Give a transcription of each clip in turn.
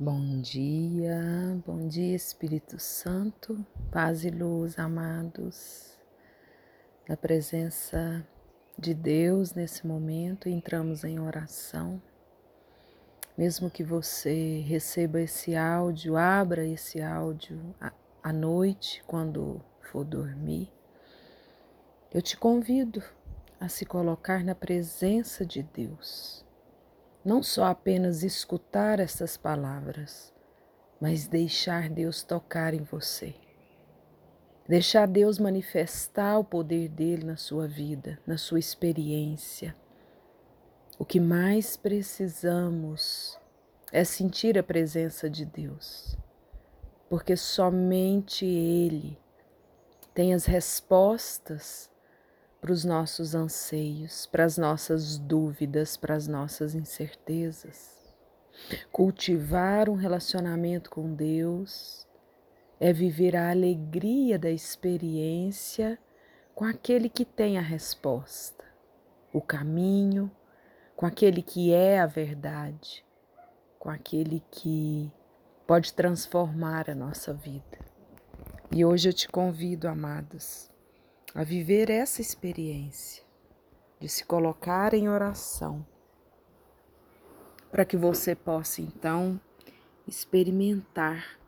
Bom dia, bom dia Espírito Santo, paz e luz, amados. Na presença de Deus nesse momento, entramos em oração. Mesmo que você receba esse áudio, abra esse áudio à noite, quando for dormir, eu te convido a se colocar na presença de Deus não só apenas escutar essas palavras, mas deixar Deus tocar em você. Deixar Deus manifestar o poder dele na sua vida, na sua experiência. O que mais precisamos é sentir a presença de Deus, porque somente Ele tem as respostas para os nossos anseios, para as nossas dúvidas, para as nossas incertezas. Cultivar um relacionamento com Deus é viver a alegria da experiência com aquele que tem a resposta, o caminho, com aquele que é a verdade, com aquele que pode transformar a nossa vida. E hoje eu te convido, amados, a viver essa experiência de se colocar em oração, para que você possa então experimentar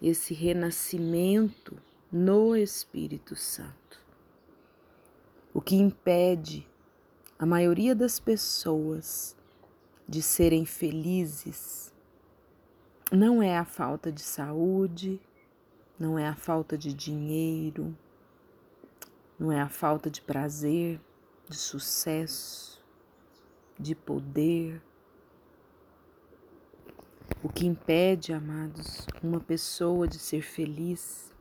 esse renascimento no Espírito Santo. O que impede a maioria das pessoas de serem felizes não é a falta de saúde, não é a falta de dinheiro, não é a falta de prazer, de sucesso, de poder. O que impede, amados, uma pessoa de ser feliz,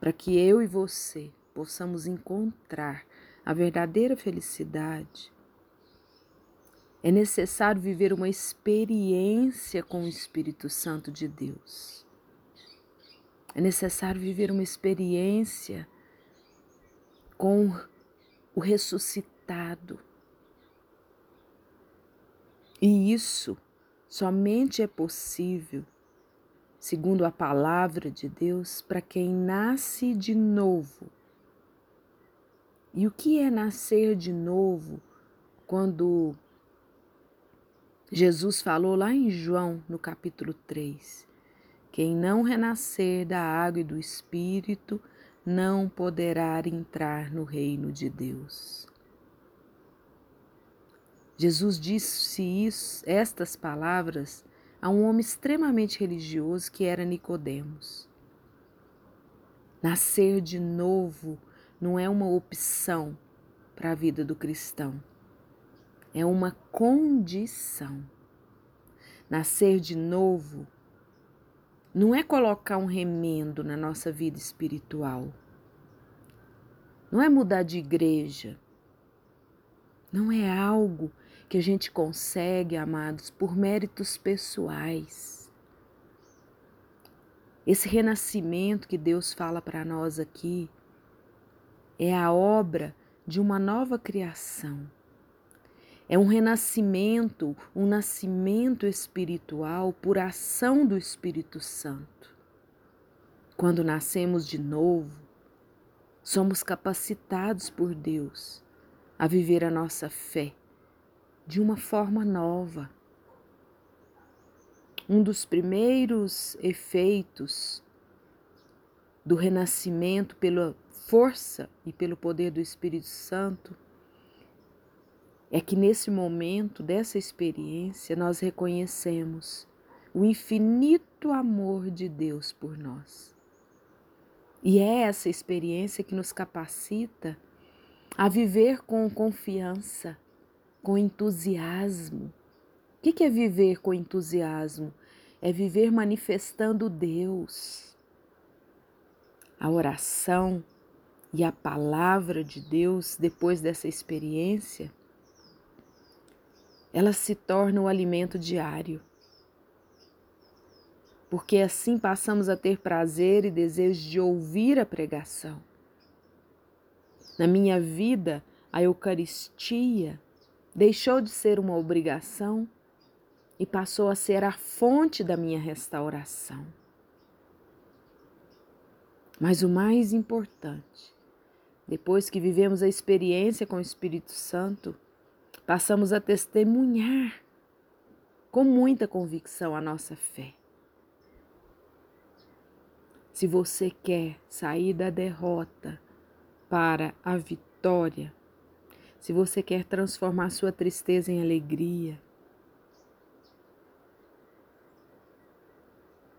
para que eu e você possamos encontrar a verdadeira felicidade, é necessário viver uma experiência com o Espírito Santo de Deus. É necessário viver uma experiência com o ressuscitado. E isso somente é possível, segundo a palavra de Deus, para quem nasce de novo. E o que é nascer de novo quando Jesus falou lá em João, no capítulo 3: Quem não renascer da água e do espírito não poderá entrar no reino de Deus. Jesus disse isso, estas palavras a um homem extremamente religioso que era Nicodemos. Nascer de novo não é uma opção para a vida do cristão. É uma condição. Nascer de novo não é colocar um remendo na nossa vida espiritual. Não é mudar de igreja. Não é algo que a gente consegue, amados, por méritos pessoais. Esse renascimento que Deus fala para nós aqui é a obra de uma nova criação é um renascimento, um nascimento espiritual por ação do Espírito Santo. Quando nascemos de novo, somos capacitados por Deus a viver a nossa fé de uma forma nova. Um dos primeiros efeitos do renascimento pela força e pelo poder do Espírito Santo é que nesse momento dessa experiência nós reconhecemos o infinito amor de Deus por nós. E é essa experiência que nos capacita a viver com confiança, com entusiasmo. O que é viver com entusiasmo? É viver manifestando Deus. A oração e a palavra de Deus depois dessa experiência ela se torna o alimento diário. Porque assim passamos a ter prazer e desejo de ouvir a pregação. Na minha vida, a Eucaristia deixou de ser uma obrigação e passou a ser a fonte da minha restauração. Mas o mais importante, depois que vivemos a experiência com o Espírito Santo, passamos a testemunhar com muita convicção a nossa fé. Se você quer sair da derrota para a vitória, se você quer transformar sua tristeza em alegria,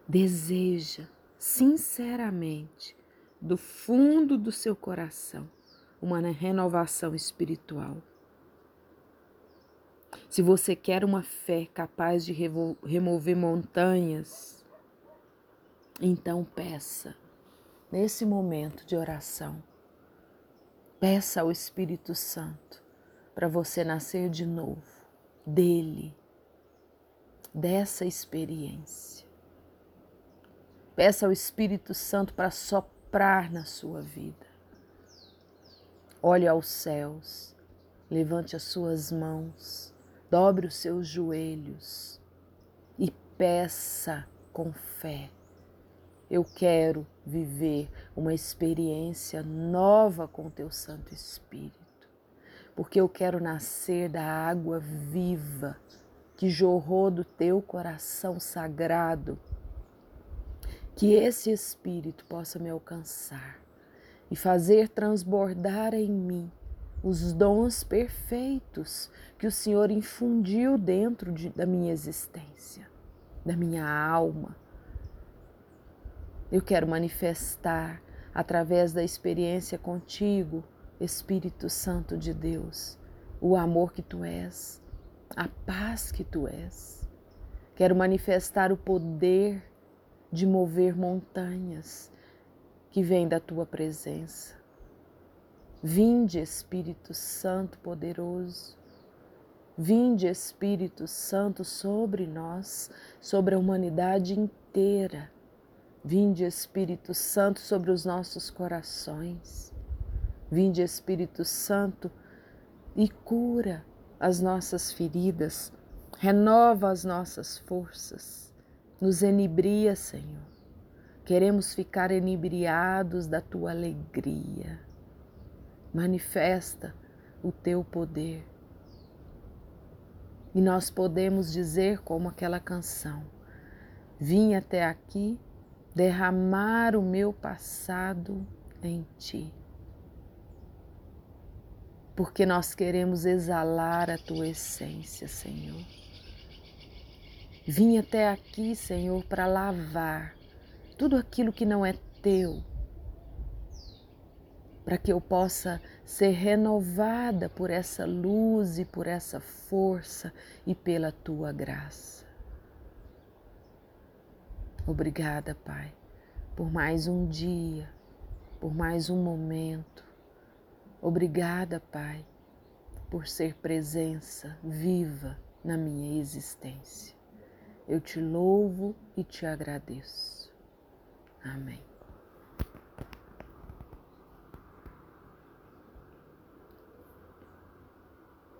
deseja sinceramente, do fundo do seu coração, uma renovação espiritual. Se você quer uma fé capaz de remover montanhas, então peça, nesse momento de oração, peça ao Espírito Santo para você nascer de novo, dele, dessa experiência. Peça ao Espírito Santo para soprar na sua vida. Olhe aos céus, levante as suas mãos, dobre os seus joelhos e peça com fé. Eu quero viver uma experiência nova com teu Santo Espírito, porque eu quero nascer da água viva que jorrou do teu coração sagrado que esse Espírito possa me alcançar e fazer transbordar em mim os dons perfeitos que o Senhor infundiu dentro de, da minha existência, da minha alma. Eu quero manifestar através da experiência contigo, Espírito Santo de Deus, o amor que tu és, a paz que tu és. Quero manifestar o poder de mover montanhas que vem da tua presença. Vinde, Espírito Santo poderoso. Vinde, Espírito Santo, sobre nós, sobre a humanidade inteira. Vinde, Espírito Santo, sobre os nossos corações. Vinde, Espírito Santo, e cura as nossas feridas, renova as nossas forças nos enibria, Senhor. Queremos ficar enebriados da tua alegria. Manifesta o teu poder. E nós podemos dizer, como aquela canção: Vim até aqui derramar o meu passado em ti. Porque nós queremos exalar a tua essência, Senhor. Vim até aqui, Senhor, para lavar tudo aquilo que não é teu, para que eu possa ser renovada por essa luz e por essa força e pela tua graça. Obrigada, Pai, por mais um dia, por mais um momento. Obrigada, Pai, por ser presença viva na minha existência. Eu te louvo e te agradeço. Amém.